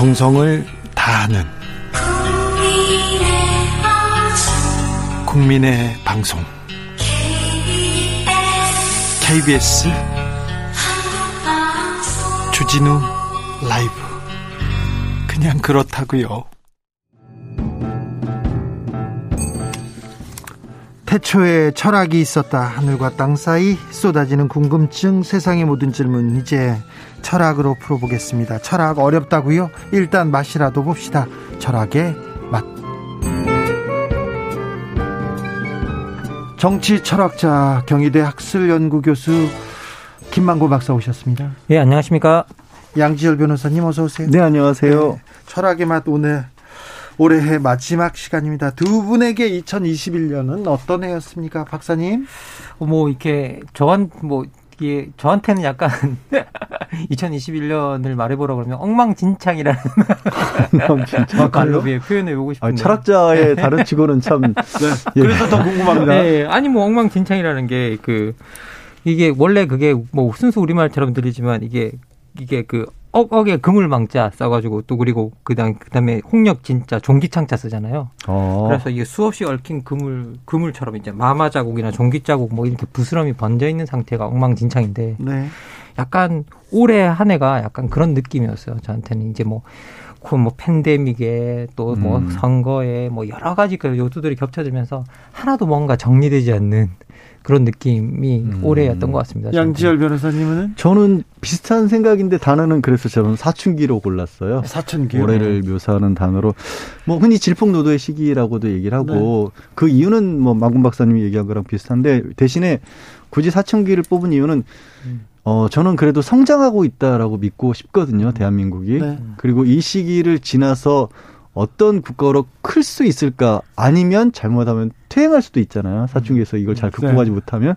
정성을 다하는 국민의 방송 KBS 주진우 라이브 그냥 그렇다고요. 태초에 철학이 있었다. 하늘과 땅 사이 쏟아지는 궁금증, 세상의 모든 질문 이제 철학으로 풀어보겠습니다. 철학 어렵다고요? 일단 맛이라도 봅시다. 철학의 맛. 정치 철학자 경희대 학술연구 교수 김만고 박사 오셨습니다. 예, 안녕하십니까? 양지열 변호사님 어서 오세요. 네, 안녕하세요. 네, 철학의 맛 오늘 올해의 마지막 시간입니다. 두 분에게 2021년은 어떤 해였습니까, 박사님? 뭐 이렇게 저한 뭐 이게 저한테는 약간 2021년을 말해보라 그러면 엉망진창이라는 엉망진창 말로 표현해 보고 싶은데 아, 철학자의 다른 직원은 참 네. 예. 그래서 더 궁금합니다. 네, 아니 뭐 엉망진창이라는 게 그 이게 원래 그게 뭐 순수 우리말처럼 들리지만 이게 이게 그 억억에 그물망자 써가지고 또 그리고 그다음 그다음에 홍역 진짜 종기창자 쓰잖아요. 어. 그래서 이게 수없이 얽힌 그물 그물처럼 이제 마마 자국이나 종기 자국 뭐 이렇게 부스럼이 번져 있는 상태가 엉망진창인데 네. 약간 올해 한 해가 약간 그런 느낌이었어요. 저한테는 이제 뭐. 그뭐 팬데믹에 또뭐 음. 선거에 뭐 여러 가지 그 요소들이 겹쳐지면서 하나도 뭔가 정리되지 않는 그런 느낌이 음. 올해였던 것 같습니다. 양지열 변호사님은? 저는 비슷한 생각인데 단어는 그래서 저는 사춘기로 골랐어요. 사춘기. 올해를 묘사하는 단어로 뭐 흔히 질풍노도의 시기라고도 얘기를 하고 네. 그 이유는 뭐 마군 박사님이 얘기한 거랑 비슷한데 대신에 굳이 사춘기를 뽑은 이유는 음. 어, 저는 그래도 성장하고 있다라고 믿고 싶거든요, 대한민국이. 네. 그리고 이 시기를 지나서 어떤 국가로 클 수 있을까 아니면 잘못하면 퇴행할 수도 있잖아요. 사춘기에서 이걸 잘 극복하지 네. 못하면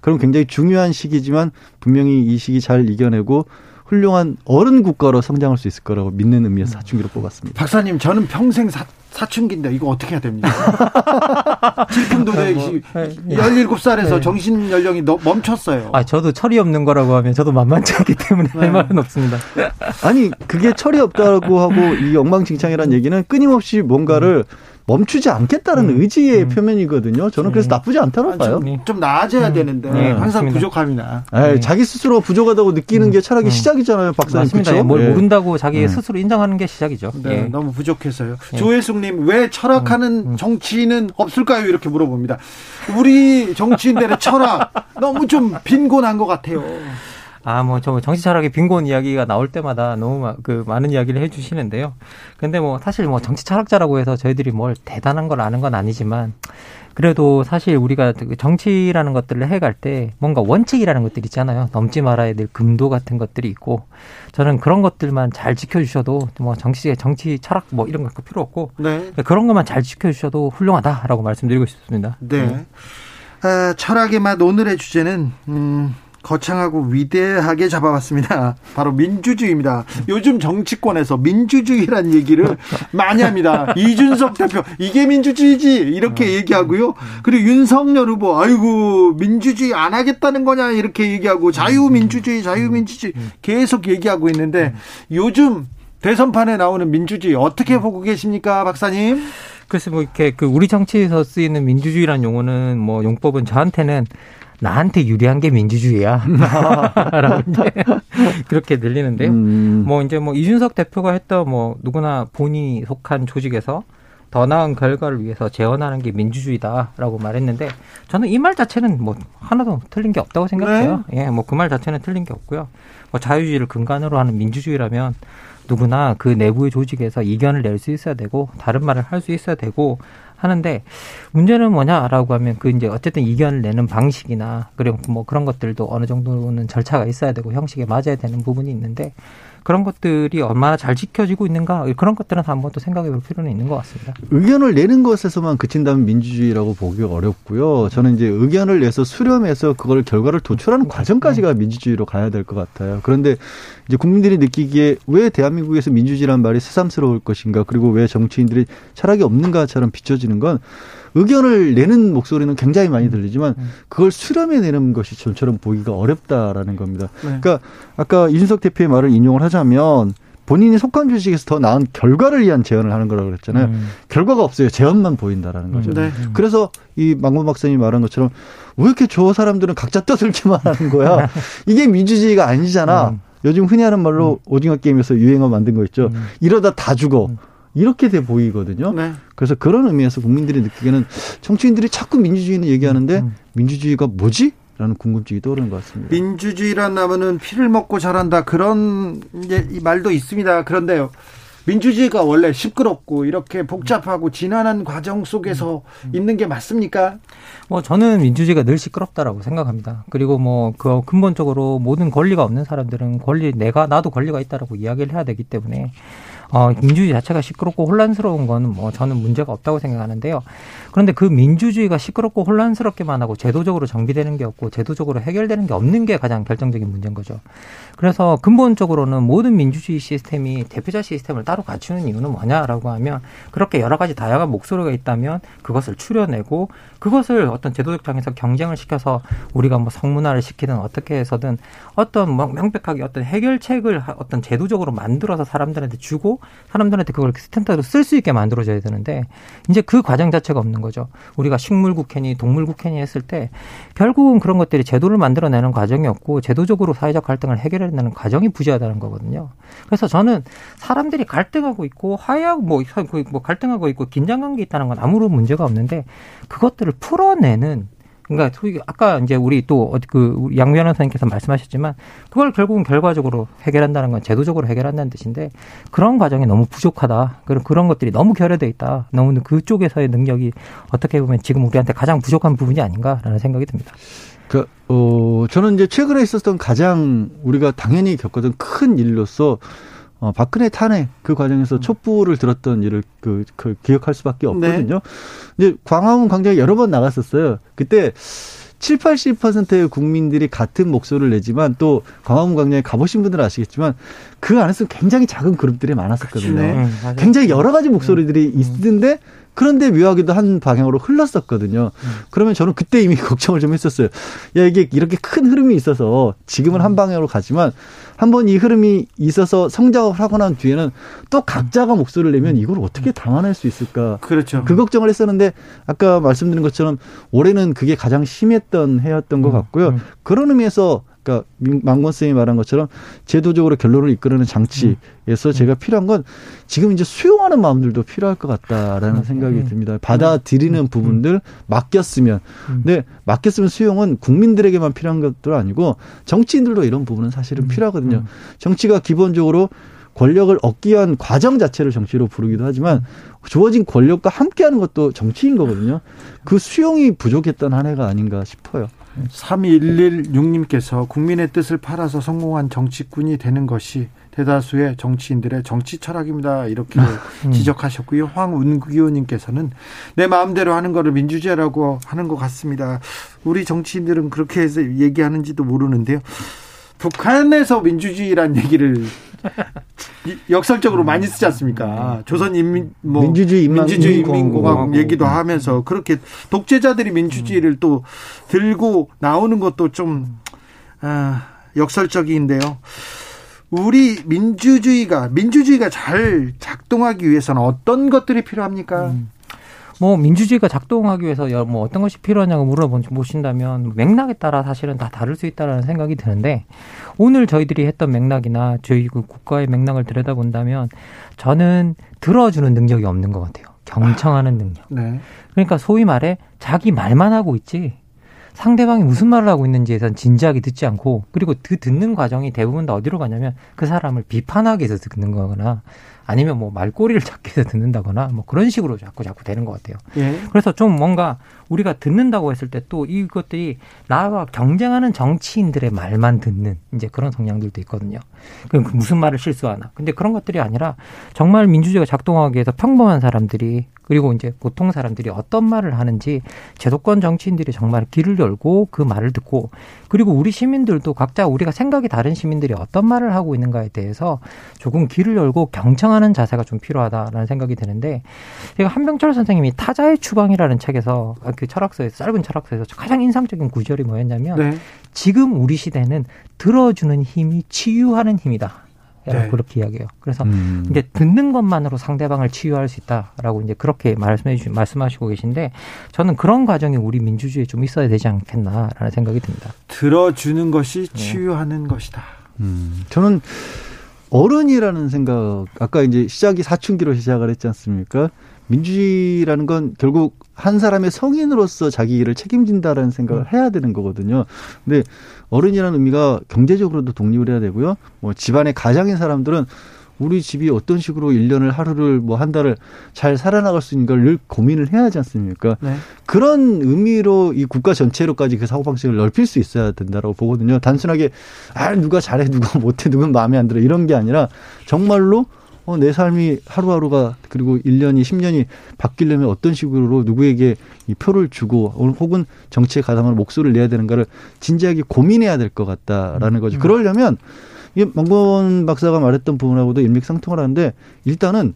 그럼 굉장히 중요한 시기지만 분명히 이 시기 잘 이겨내고 훌륭한 어른 국가로 성장할 수 있을 거라고 믿는 의미에서 사춘기로 뽑았습니다. 박사님, 저는 평생 사, 사춘기인데 이거 어떻게 해야 됩니까? 질풍도대 뭐, 17살에서 네. 정신 연령이 멈췄어요. 아, 저도 철이 없는 거라고 하면 저도 만만치 않기 때문에 네. 할 말은 없습니다. 아니, 그게 철이 없다고 하고 이 엉망진창이라는 얘기는 끊임없이 뭔가를 음. 멈추지 않겠다는 음. 의지의 음. 표면이거든요. 저는 그래서 음. 나쁘지 않다고 아, 봐요. 좀, 좀 나아져야 음. 되는데 네, 항상 맞습니다. 부족합니다. 에이, 네. 자기 스스로 부족하다고 느끼는 게 철학의 시작이잖아요, 박사님. 맞습니다. 그쵸? 뭘 예. 모른다고 자기 스스로 인정하는 게 시작이죠. 네, 예. 너무 부족해서요. 예. 조혜숙님 왜 철학하는 정치인은 없을까요? 이렇게 물어봅니다. 우리 정치인들의 철학 너무 좀 빈곤한 것 같아요. 아, 뭐, 저 정치 철학의 빈곤 이야기가 나올 때마다 너무 마, 그 많은 이야기를 해 주시는데요. 근데 뭐 사실 뭐 정치 철학자라고 해서 저희들이 뭘 대단한 걸 아는 건 아니지만 그래도 사실 우리가 그 정치라는 것들을 해갈 때 뭔가 원칙이라는 것들이 있잖아요. 넘지 말아야 될 금도 같은 것들이 있고 저는 그런 것들만 잘 지켜주셔도 뭐 정치 정치 철학 뭐 이런 거 필요 없고 네. 그런 것만 잘 지켜주셔도 훌륭하다라고 말씀드리고 싶습니다. 네. 네. 아, 철학의 맛 오늘의 주제는 음, 거창하고 위대하게 잡아왔습니다. 바로 민주주의입니다. 요즘 정치권에서 민주주의란 얘기를 많이 합니다. 이준석 대표 이게 민주주의지 이렇게 음. 얘기하고요. 그리고 윤석열 후보 아이고 민주주의 안 하겠다는 거냐 이렇게 얘기하고 자유민주주의 자유민주주의 계속 얘기하고 있는데 요즘 대선판에 나오는 민주주의 어떻게 보고 계십니까, 박사님? 글쎄 뭐 이렇게 그 우리 정치에서 쓰이는 민주주의란 용어는 뭐 용법은 저한테는 나한테 유리한 게 민주주의야. 그렇게 들리는데요. 음. 뭐 이제 뭐 이준석 대표가 했던 뭐 누구나 본인이 속한 조직에서 더 나은 결과를 위해서 재원하는 게 민주주의다라고 말했는데 저는 이 말 자체는 뭐 하나도 틀린 게 없다고 생각해요. 네. 예, 뭐 그 말 자체는 틀린 게 없고요. 뭐 자유주의를 근간으로 하는 민주주의라면 누구나 그 내부의 조직에서 이견을 낼 수 있어야 되고 다른 말을 할 수 있어야 되고 하는데 문제는 뭐냐라고 하면 그 이제 어쨌든 이견을 내는 방식이나 그리고 뭐 그런 것들도 어느 정도는 절차가 있어야 되고 형식에 맞아야 되는 부분이 있는데 그런 것들이 얼마나 잘 지켜지고 있는가 그런 것들은 한번 또 생각해 볼 필요는 있는 것 같습니다. 의견을 내는 것에서만 그친다면 민주주의라고 보기 어렵고요. 저는 이제 의견을 내서 수렴해서 그걸 결과를 도출하는 과정까지가 민주주의로 가야 될 것 같아요. 그런데 이제 국민들이 느끼기에 왜 대한민국에서 민주주의란 말이 새삼스러울 것인가 그리고 왜 정치인들이 철학이 없는가처럼 비춰지는 건 의견을 내는 목소리는 굉장히 많이 들리지만 음. 그걸 수렴해내는 것이 저처럼 보기가 어렵다라는 겁니다. 네. 그러니까 아까 이준석 대표의 말을 인용을 하자면 본인이 속한 조직에서 더 나은 결과를 위한 제언을 하는 거라고 그랬잖아요. 음. 결과가 없어요. 제언만 보인다라는 거죠. 네. 그래서 이 망고 박사님이 말한 것처럼 왜 이렇게 저 사람들은 각자 떠들기만 하는 거야? 이게 민주주의가 아니잖아. 음. 요즘 흔히 하는 말로 음. 오징어 게임에서 유행어 만든 거 있죠. 음. 이러다 다 죽어. 음. 이렇게 돼 보이거든요. 네. 그래서 그런 의미에서 국민들이 느끼기에는 정치인들이 자꾸 민주주의는 얘기하는데 음. 민주주의가 뭐지? 라는 궁금증이 떠오르는 것 같습니다. 민주주의란 나무는 피를 먹고 자란다 그런 이 말도 있습니다. 그런데요. 민주주의가 원래 시끄럽고 이렇게 복잡하고 지난한 과정 속에서 음. 있는 게 맞습니까? 뭐 저는 민주주의가 늘 시끄럽다라고 생각합니다. 그리고 뭐 그 근본적으로 모든 권리가 없는 사람들은 권리 내가 나도 권리가 있다라고 이야기를 해야 되기 때문에 어, 민주주의 자체가 시끄럽고 혼란스러운 거는 뭐 저는 문제가 없다고 생각하는데요. 그런데 그 민주주의가 시끄럽고 혼란스럽게만 하고 제도적으로 정비되는 게 없고 제도적으로 해결되는 게 없는 게 가장 결정적인 문제인 거죠. 그래서 근본적으로는 모든 민주주의 시스템이 대표자 시스템을 따로 갖추는 이유는 뭐냐라고 하면 그렇게 여러 가지 다양한 목소리가 있다면 그것을 추려내고 그것을 어떤 제도적 장에서 경쟁을 시켜서 우리가 뭐 성문화를 시키든 어떻게 해서든 어떤 뭐 명백하게 어떤 해결책을 어떤 제도적으로 만들어서 사람들한테 주고 사람들한테 그걸 스탠다드로 쓸 수 있게 만들어져야 되는데 이제 그 과정 자체가 없는 거죠. 우리가 식물 국회니 동물 국회니 했을 때 결국은 그런 것들이 제도를 만들어내는 과정이 없고 제도적으로 사회적 갈등을 해결해내는 과정이 부재하다는 거거든요. 그래서 저는 사람들이 갈등하고 있고 화해하고 뭐, 뭐 갈등하고 있고 긴장 관계 있다는 건 아무런 문제가 없는데 그것들을 풀어내는 그러니까 아까 이제 우리 또그 양 변호 선생님께서 말씀하셨지만 그걸 결국은 결과적으로 해결한다는 건 제도적으로 해결한다는 뜻인데 그런 과정이 너무 부족하다. 그런 그런 것들이 너무 결여돼 있다. 너무 그쪽에서의 능력이 어떻게 보면 지금 우리한테 가장 부족한 부분이 아닌가라는 생각이 듭니다. 그, 어, 저는 이제 최근에 있었던 가장 우리가 당연히 겪었던 큰 일로서 어, 박근혜 탄핵 그 과정에서 음. 촛불을 들었던 일을 그, 그 기억할 수밖에 없거든요. 네. 이제 광화문 광장에 여러 번 나갔었어요. 그때 7, 80%의 국민들이 같은 목소리를 내지만 또 광화문 광장에 가보신 분들은 아시겠지만 그 안에서 굉장히 작은 그룹들이 많았었거든요. 네, 굉장히 여러 가지 목소리들이 음. 있는데 그런데 묘하게도 한 방향으로 흘렀었거든요. 음. 그러면 저는 그때 이미 걱정을 좀 했었어요. 야, 이게 이렇게 큰 흐름이 있어서 지금은 한 방향으로 가지만 한번 이 흐름이 있어서 성장을 하고 난 뒤에는 또 각자가 목소리를 내면 이걸 어떻게 담아낼 수 있을까? 그렇죠. 그 걱정을 했었는데 아까 말씀드린 것처럼 올해는 그게 가장 심했던 해였던 것 음, 같고요. 음. 그런 의미에서 그러니까 망건 쌤이 말한 것처럼 제도적으로 결론을 이끌어내는 장치에서 제가 필요한 건 지금 이제 수용하는 마음들도 필요할 것 같다라는 생각이 듭니다. 받아들이는 부분들 맡겼으면. 근데 맡겼으면 수용은 국민들에게만 필요한 것도 아니고 정치인들도 이런 부분은 사실은 필요하거든요. 정치가 기본적으로 권력을 얻기 위한 과정 자체를 정치로 부르기도 하지만 주어진 권력과 함께하는 것도 정치인 거거든요. 그 수용이 부족했던 한 해가 아닌가 싶어요. 3116님께서 국민의 뜻을 팔아서 성공한 정치꾼이 되는 것이 대다수의 정치인들의 정치 철학입니다. 이렇게 음. 지적하셨고요. 황운구 의원님께서는 내 마음대로 하는 거를 민주주의라고 하는 것 같습니다. 우리 정치인들은 그렇게 해서 얘기하는지도 모르는데요. 북한에서 민주주의란 얘기를 역설적으로 많이 쓰지 않습니까? 조선 인민 뭐 민주주의 민주주의 인민공화국 얘기도 하면서 그렇게 독재자들이 민주주의를 또 들고 나오는 것도 좀 아, 역설적인데요. 우리 민주주의가 민주주의가 잘 작동하기 위해서는 어떤 것들이 필요합니까? 음. 뭐 민주주의가 작동하기 위해서 뭐 어떤 것이 필요하냐고 물어보신다면 맥락에 따라 사실은 다 다를 수 있다라는 생각이 드는데 오늘 저희들이 했던 맥락이나 저희 그 국가의 맥락을 들여다본다면 저는 들어주는 능력이 없는 것 같아요. 경청하는 능력. 네. 그러니까 소위 말해 자기 말만 하고 있지 상대방이 무슨 말을 하고 있는지에 대한 진지하게 듣지 않고 그리고 그 듣는 과정이 대부분 다 어디로 가냐면 그 사람을 비판하기 위해서 듣는 거거나 아니면 뭐 말꼬리를 위해서 듣는다거나 뭐 그런 식으로 자꾸 자꾸 되는 것 같아요. 예. 그래서 좀 뭔가 우리가 듣는다고 했을 때 또 이것들이 나와 경쟁하는 정치인들의 말만 듣는 이제 그런 성향들도 있거든요. 그럼 그 무슨 말을 실수하나. 근데 그런 것들이 아니라 정말 민주주의가 작동하기 위해서 평범한 사람들이 그리고 이제 보통 사람들이 어떤 말을 하는지 제도권 정치인들이 정말 귀를 열고 그 말을 듣고 그리고 우리 시민들도 각자 우리가 생각이 다른 시민들이 어떤 말을 하고 있는가에 대해서 조금 귀를 열고 경청하는 자세가 좀 필요하다라는 생각이 드는데 제가 한병철 선생님이 타자의 추방이라는 책에서 그 철학서에서 짧은 철학서에서 가장 인상적인 구절이 뭐였냐면 네. 지금 우리 시대는 들어주는 힘이 치유하는 힘이다. 네. 그렇게 이야기해요. 그래서 음. 이제 듣는 것만으로 상대방을 치유할 수 있다라고 이제 그렇게 말씀해 주 말씀하시고 계신데 저는 그런 과정이 우리 민주주의에 좀 있어야 되지 않겠나라는 생각이 듭니다. 들어주는 것이 네. 치유하는 네. 것이다. 음. 저는 어른이라는 생각 아까 이제 시작이 사춘기로 시작을 했지 않습니까? 민주주의라는 건 결국 한 사람의 성인으로서 자기 일을 책임진다라는 생각을 음. 해야 되는 거거든요. 근데 어른이라는 의미가 경제적으로도 독립을 해야 되고요. 뭐 집안의 가장인 사람들은 우리 집이 어떤 식으로 1년을 하루를 뭐 한 달을 잘 살아나갈 수 있는 걸늘 고민을 해야 하지 않습니까? 네. 그런 의미로 이 국가 전체로까지 그 사고방식을 넓힐 수 있어야 된다라고 보거든요. 단순하게 아 누가 잘해 누가 못해 누군 마음에 안 들어 이런 게 아니라 정말로 어, 내 삶이 하루하루가 그리고 1년이 10년이 바뀌려면 어떤 식으로 누구에게 이 표를 주고 혹은 정치에 가담을 목소리를 내야 되는가를 진지하게 고민해야 될 것 같다라는 거죠. 음. 그러려면 이게 망건 박사가 말했던 부분하고도 일맥상통을 하는데 일단은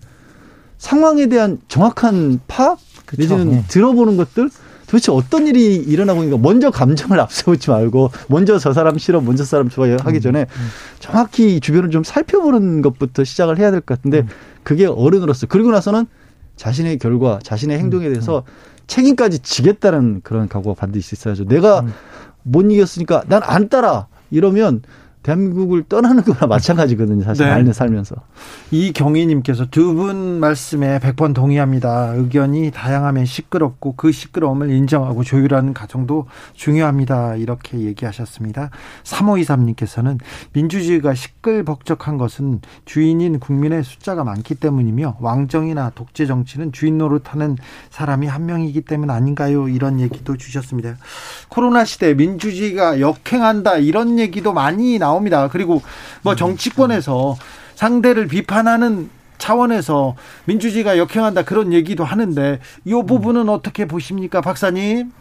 상황에 대한 정확한 파악 내지는 네. 들어보는 것들 도대체 어떤 일이 일어나고 있는가 먼저 감정을 앞세우지 말고 먼저 저 사람 싫어 먼저 저 사람 좋아해 하기 음, 전에 음. 정확히 주변을 좀 살펴보는 것부터 시작을 해야 될 것 같은데 음. 그게 어른으로서 그리고 나서는 자신의 결과 자신의 행동에 대해서 책임까지 지겠다는 그런 각오가 반드시 있어야죠 내가 못 이겼으니까 난 안 따라 이러면 대한민국을 떠나는 거나 마찬가지거든요. 사실 네. 말년 살면서. 이 경희님께서 두 분 말씀에 100번 동의합니다. 의견이 다양하면 시끄럽고 그 시끄러움을 인정하고 조율하는 과정도 중요합니다. 이렇게 얘기하셨습니다. 3523님께서는 민주주의가 시끌벅적한 것은 주인인 국민의 숫자가 많기 때문이며 왕정이나 독재 정치는 주인 노릇하는 사람이 한 명이기 때문 아닌가요? 이런 얘기도 주셨습니다. 코로나 시대 민주주의가 역행한다 이런 얘기도 많이 나 나옵니다. 그리고 뭐 정치권에서 상대를 비판하는 차원에서 민주주의가 역행한다 그런 얘기도 하는데 이 부분은 어떻게 보십니까, 박사님?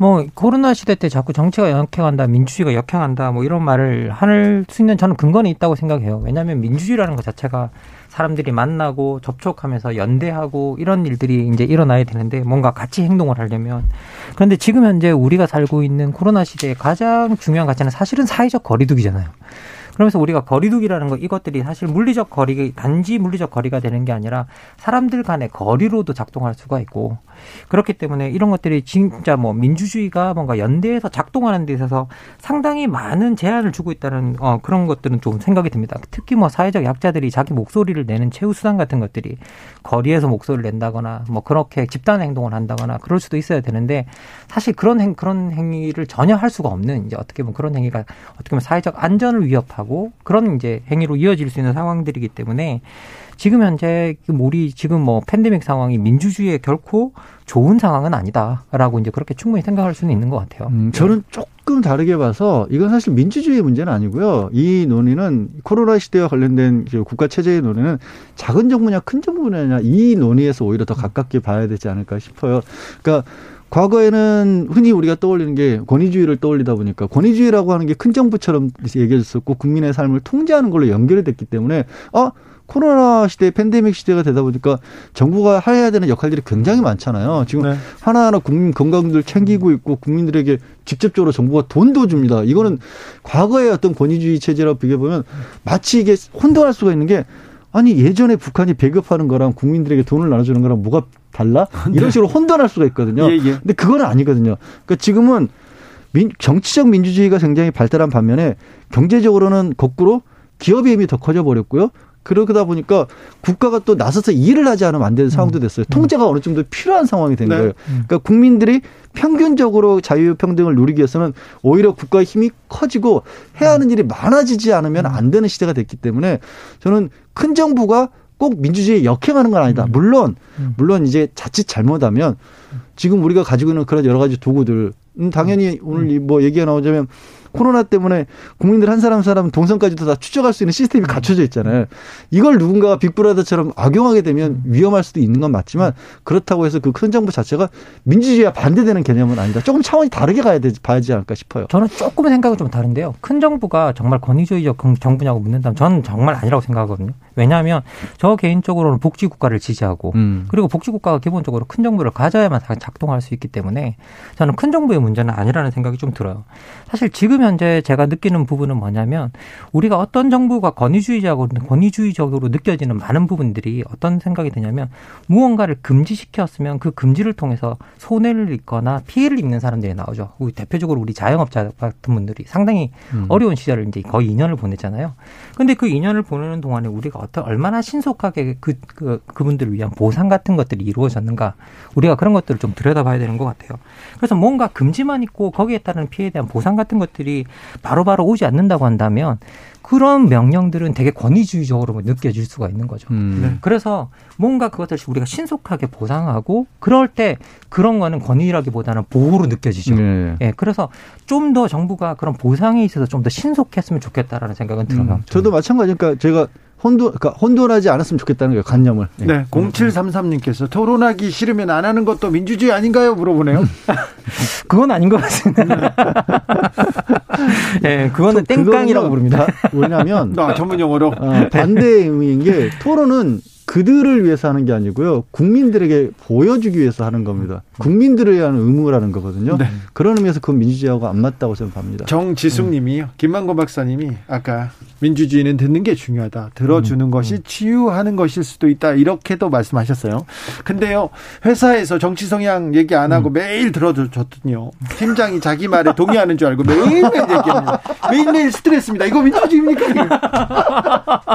뭐 코로나 시대 때 자꾸 정치가 역행한다, 민주주의가 역행한다, 뭐 이런 말을 할 수 있는 저는 근거는 있다고 생각해요. 왜냐하면 민주주의라는 것 자체가 사람들이 만나고 접촉하면서 연대하고 이런 일들이 이제 일어나야 되는데 뭔가 같이 행동을 하려면 그런데 지금 현재 우리가 살고 있는 코로나 시대의 가장 중요한 가치는 사실은 사회적 거리두기잖아요. 그러면서 우리가 거리두기라는 거 이것들이 사실 물리적 거리 단지 물리적 거리가 되는 게 아니라 사람들 간의 거리로도 작동할 수가 있고 그렇기 때문에 이런 것들이 진짜 뭐 민주주의가 뭔가 연대해서 작동하는 데 있어서 상당히 많은 제한을 주고 있다는 어 그런 것들은 좀 생각이 듭니다. 특히 뭐 사회적 약자들이 자기 목소리를 내는 최후 수단 같은 것들이 거리에서 목소리를 낸다거나 뭐 그렇게 집단 행동을 한다거나 그럴 수도 있어야 되는데 사실 그런 행 그런 행위를 전혀 할 수가 없는 이제 어떻게 보면 그런 행위가 어떻게 보면 사회적 안전을 위협하고 그런 이제 행위로 이어질 수 있는 상황들이기 때문에 지금 현재 우리 지금 뭐 팬데믹 상황이 민주주의에 결코 좋은 상황은 아니다라고 이제 그렇게 충분히 생각할 수는 있는 것 같아요. 음, 저는 조금 다르게 봐서 이건 사실 민주주의 문제는 아니고요. 이 논의는 코로나 시대와 관련된 국가 체제의 논의는 작은 정부냐 큰 정부냐 이 논의에서 오히려 더 가깝게 봐야 되지 않을까 싶어요. 그러니까 과거에는 흔히 우리가 떠올리는 게 권위주의를 떠올리다 보니까 권위주의라고 하는 게 큰 정부처럼 얘기했었고 국민의 삶을 통제하는 걸로 연결이 됐기 때문에 아 코로나 시대, 팬데믹 시대가 되다 보니까 정부가 해야 되는 역할들이 굉장히 많잖아요. 지금 네. 하나하나 국민 건강들 챙기고 있고 국민들에게 직접적으로 정부가 돈도 줍니다. 이거는 과거의 어떤 권위주의 체제라고 비교해 보면 마치 이게 혼동할 수가 있는 게 아니 예전에 북한이 배급하는 거랑 국민들에게 돈을 나눠주는 거랑 뭐가 달라? 이런 네. 식으로 혼돈할 수가 있거든요. 예, 예. 근데 그건 아니거든요. 그러니까 지금은 민, 정치적 민주주의가 굉장히 발달한 반면에 경제적으로는 거꾸로 기업의 힘이 더 커져 버렸고요. 그러다 보니까 국가가 또 나서서 일을 하지 않으면 안 되는 상황도 음. 됐어요. 음. 통제가 어느 정도 필요한 상황이 된 네. 거예요. 음. 그러니까 국민들이 평균적으로 자유평등을 누리기 위해서는 오히려 국가의 힘이 커지고 해야 하는 일이 많아지지 않으면 안 되는 시대가 됐기 때문에 저는 큰 정부가 꼭 민주주의에 역행하는 건 아니다. 물론 물론 이제 자칫 잘못하면 지금 우리가 가지고 있는 그런 여러 가지 도구들 음, 당연히 오늘 뭐 얘기가 나오자면 코로나 때문에 국민들 한 사람 한 사람 동선까지도 다 추적할 수 있는 시스템이 음. 갖춰져 있잖아요. 이걸 누군가가 빅브라더처럼 악용하게 되면 음. 위험할 수도 있는 건 맞지만 그렇다고 해서 그 큰 정부 자체가 민주주의와 반대되는 개념은 아니다. 조금 차원이 다르게 가야 되지 봐야지 않을까 싶어요. 저는 조금 생각은 좀 다른데요. 큰 정부가 정말 권위주의적 정부냐고 묻는다면 저는 정말 아니라고 생각하거든요. 왜냐하면 저 개인적으로는 복지 국가를 지지하고 음. 그리고 복지 국가가 기본적으로 큰 정부를 가져야만 작동할 수 있기 때문에 저는 큰 정부의 문제는 아니라는 생각이 좀 들어요. 사실 지금 현재 제가 느끼는 부분은 뭐냐면 우리가 어떤 정부가 권위주의적으로 권위주의적으로 느껴지는 많은 부분들이 어떤 생각이 드냐면 무언가를 금지시켰으면 그 금지를 통해서 손해를 입거나 피해를 입는 사람들이 나오죠. 우리 대표적으로 우리 자영업자 같은 분들이 상당히 음. 어려운 시절을 이제 거의 2년을 보냈잖아요. 근데 그 2년을 보내는 동안에 우리가 어떤 얼마나 신속하게 그, 그 그분들을 위한 보상 같은 것들이 이루어졌는가 우리가 그런 것들을 좀 들여다봐야 되는 것 같아요. 그래서 뭔가 금지 만 있고 거기에 따른 피해에 대한 보상 같은 것들이 바로바로 바로 오지 않는다고 한다면 그런 명령들은 되게 권위주의적으로 느껴질 수가 있는 거죠. 음. 네. 그래서 뭔가 그것을 우리가 신속하게 보상하고 그럴 때 그런 거는 권위라기보다는 보호로 느껴지죠. 네. 예, 그래서 좀 더 정부가 그런 보상에 있어서 좀 더 신속했으면 좋겠다라는 생각은 들어요. 음. 저도 마찬가지니까 제가 혼돈, 그러니까 혼돈하지 않았으면 좋겠다는 거예요, 관념을. 네. 네. 0733님께서 토론하기 싫으면 안 하는 것도 민주주의 아닌가요? 물어보네요. 그건 아닌 것 같습니다. 네, 그거는 땡깡이라고 부릅니다. 왜냐면. 하 아, 전문 용어로. 어, 반대 의미인 게 토론은 그들을 위해서 하는 게 아니고요. 국민들에게 보여주기 위해서 하는 겁니다. 국민들을 위한 의무라는 거거든요. 네. 그런 의미에서 그건 민주주의하고 안 맞다고 생각합니다. 정지숙 님이요. 음. 김만곤 박사님이 아까 민주주의는 듣는 게 중요하다. 들어주는 음. 것이 음. 치유하는 것일 수도 있다. 이렇게도 말씀하셨어요. 근데요. 회사에서 정치 성향 얘기 안 하고 음. 매일 들어줬더니요. 팀장이 자기 말에 동의하는 줄 알고 매일매일 얘기합니다. 매일매일 스트레스입니다. 이거 민주주의입니까?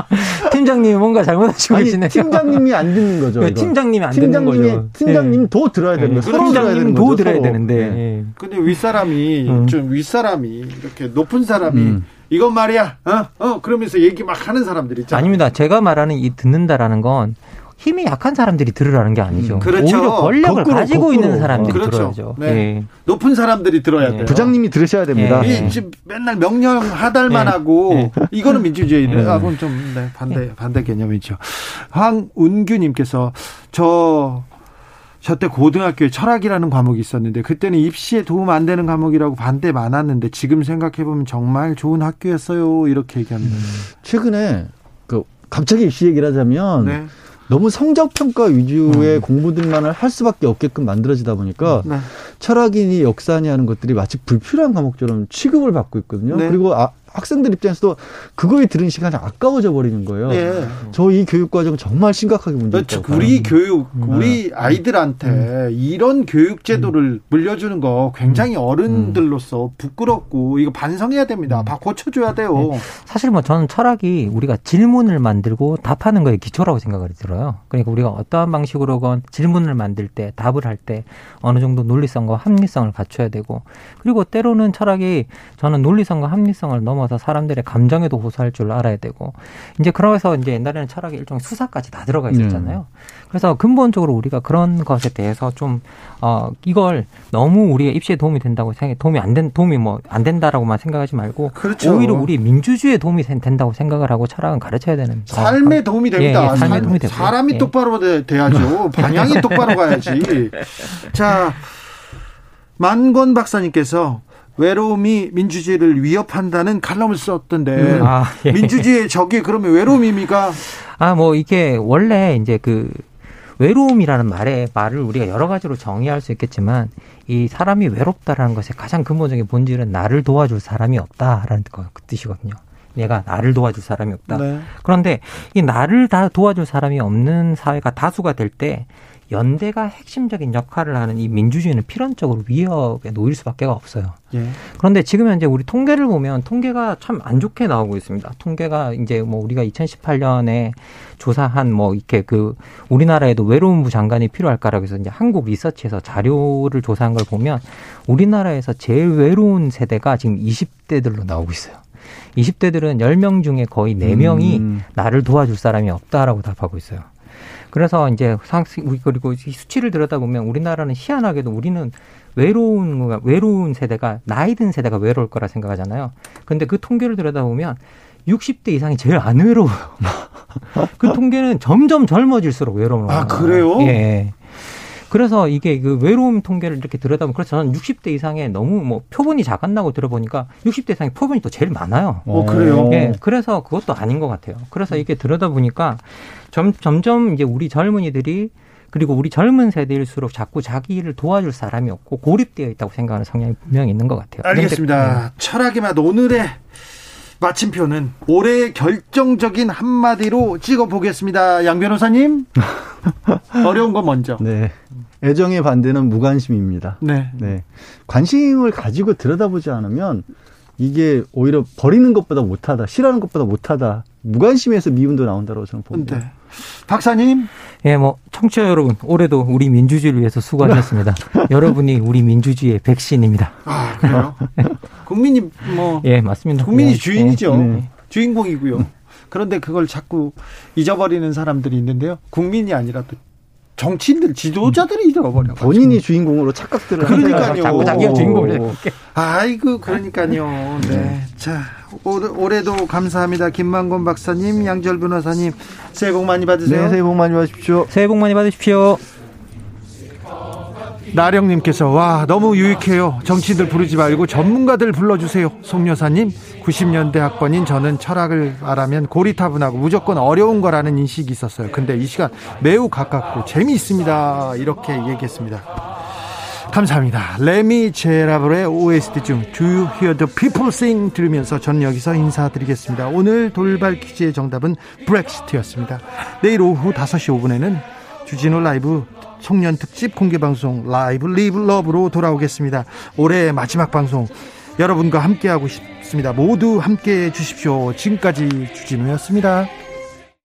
팀장님 뭔가 잘못하시고 계시네요. 팀장님이 안 듣는 거죠. 네, 팀장님이 안 듣는 거죠. 팀장님 도 들어야 되는 거예요. 서로 팀장님 도 들어야 되는데. 네. 근데 윗사람이 음. 좀 윗사람이 이렇게 높은 사람이 음. 이건 말이야. 어? 어 그러면서 얘기 막 하는 사람들 있잖아요. 아닙니다. 제가 말하는 이 듣는다라는 건 힘이 약한 사람들이 들으라는 게 아니죠. 음, 그렇죠. 오히려 권력을 거꾸로, 가지고 거꾸로. 있는 사람들이 그렇죠. 들어야죠. 네. 네. 높은 사람들이 들어야 네. 돼요. 부장님이 들으셔야 됩니다. 네. 이 맨날 명령 하달만 네. 하고 네. 이거는 민주주의하고는 좀 반대 반대 개념이죠. 황운규님께서 저 저때 고등학교에 철학이라는 과목이 있었는데 그때는 입시에 도움 안 되는 과목이라고 반대 많았는데 지금 생각해 보면 정말 좋은 학교였어요. 이렇게 얘기합니다. 음. 최근에 그 갑자기 입시 얘기를 하자면 네. 너무 성적 평가 위주의 음. 공부들만을 할 수밖에 없게끔 만들어지다 보니까 네. 철학이니 역사니 하는 것들이 마치 불필요한 과목처럼 취급을 받고 있거든요. 네. 그리고 아, 학생들 입장에서도 그거에 들은 시간이 아까워져 버리는 거예요. 네. 저이 교육 과정 정말 심각하게 문제 있다 그렇죠. 우리 교육, 음. 우리 네. 아이들한테 음. 이런 교육 제도를 음. 물려주는 거 굉장히 음. 어른들로서 부끄럽고 이거 반성해야 됩니다. 다 고쳐줘야 돼요. 네. 사실 뭐 저는 철학이 우리가 질문을 만들고 답하는 거에 기초라고 생각을 들어요. 그러니까 우리가 어떠한 방식으로건 질문을 만들 때 답을 할 때 어느 정도 논리성과 합리성을 갖춰야 되고 그리고 때로는 철학이 저는 논리성과 합리성을 넘어 넘어서 사람들의 감정에도 호소할 줄 알아야 되고 이제 그러면서 이제 옛날에는 철학에 일종의 수사까지 다 들어가 있었잖아요. 네. 그래서 근본적으로 우리가 그런 것에 대해서 좀 어 이걸 너무 우리의 입시에 도움이 된다고 생각 도움이 안 된 도움이 뭐 안 된다라고만 생각하지 말고 그렇죠. 오히려 우리 민주주의에 도움이 된다고 생각을 하고 철학은 가르쳐야 되는 삶에 도움이 됩니다. 예, 예, 삶에 도움이 되고 사람이 예. 똑바로 돼야죠. 방향이 똑바로 가야지. 자 만권 박사님께서 외로움이 민주주의를 위협한다는 칼럼을 썼던데 음. 아, 예. 민주주의의 적이 그러면 외로움입니까? 아 뭐 이게 원래 이제 그 외로움이라는 말에 말을 우리가 여러 가지로 정의할 수 있겠지만 이 사람이 외롭다라는 것의 가장 근본적인 본질은 나를 도와줄 사람이 없다라는 그 뜻이거든요. 내가 나를 도와줄 사람이 없다. 네. 그런데 이 나를 다 도와줄 사람이 없는 사회가 다수가 될 때 연대가 핵심적인 역할을 하는 이 민주주의는 필연적으로 위협에 놓일 수밖에 없어요. 예. 그런데 지금 현재 우리 통계를 보면 통계가 참 안 좋게 나오고 있습니다. 통계가 이제 뭐 우리가 2018년에 조사한 뭐 이렇게 그 우리나라에도 외로움부 장관이 필요할까라고 해서 이제 한국 리서치에서 자료를 조사한 걸 보면 우리나라에서 제일 외로운 세대가 지금 20대들로 나오고 있어요. 20대들은 10명 중에 거의 4명이 음. 나를 도와줄 사람이 없다라고 답하고 있어요. 그래서 이제 상식 그리고 수치를 들여다보면 우리나라는 희한하게도 우리는 외로운 외로운 세대가 나이 든 세대가 외로울 거라 생각하잖아요. 근데 그 통계를 들여다보면 60대 이상이 제일 안 외로워요. 그 통계는 점점 젊어질수록 외로워요. 아, 그래요? 예. 그래서 이게 그 외로움 통계를 이렇게 들여다보면 그래서 저는 60대 이상의 너무 뭐 표본이 작았나고 들어보니까 60대 이상의 표본이 또 제일 많아요. 어, 그래요? 예. 그래서 그것도 아닌 것 같아요. 그래서 이게 들여다보니까 점, 점점 이제 우리 젊은이들이 그리고 우리 젊은 세대일수록 자꾸 자기를 도와줄 사람이 없고 고립되어 있다고 생각하는 성향이 분명히 있는 것 같아요. 알겠습니다. 네. 철학의 맛 오늘의 마침표는 올해의 결정적인 한마디로 찍어보겠습니다. 양 변호사님. 어려운 거 먼저. 네. 애정의 반대는 무관심입니다. 네. 네. 관심을 가지고 들여다보지 않으면 이게 오히려 버리는 것보다 못하다, 싫어하는 것보다 못하다, 무관심에서 미움도 나온다고 저는 봅니다. 네. 박사님. 예, 뭐 청취자 여러분, 올해도 우리 민주주의를 위해서 수고하셨습니다. 여러분이 우리 민주주의의 백신입니다. 아 그래요? 국민이 뭐 예, 맞습니다. 국민이 네. 주인이죠. 네. 주인공이고요. 그런데 그걸 자꾸 잊어버리는 사람들이 있는데요. 국민이 아니라 또 정치인들 지도자들이 잃어버려. 본인이 주인공으로 착각들을 그러니까요. 자꾸 자기가 주인공을. 아이고 그러니까요. 네. 자 올 해도 감사합니다. 김만곤 박사님, 양절 변호사님 새해 복 많이 받으세요. 네, 새해 복 많이 받으십시오. 새해 복 많이 받으십시오. 나령님께서 와 너무 유익해요. 정치인들 부르지 말고 전문가들 불러주세요. 송여사님 90년대 학번인 저는 철학을 말하면 고리타분하고 무조건 어려운 거라는 인식이 있었어요. 근데 이 시간 매우 가깝고 재미있습니다. 이렇게 얘기했습니다. 감사합니다. 레미 제라블의 OST 중 Do You Hear the People Sing 들으면서 전 여기서 인사드리겠습니다. 오늘 돌발 퀴즈의 정답은 브렉시트였습니다. 내일 오후 5시 5분에는 주진우 라이브 송년 특집 공개 방송 Live Live Love로 돌아오겠습니다. 올해 마지막 방송 여러분과 함께하고 싶습니다. 모두 함께해 주십시오. 지금까지 주진우였습니다.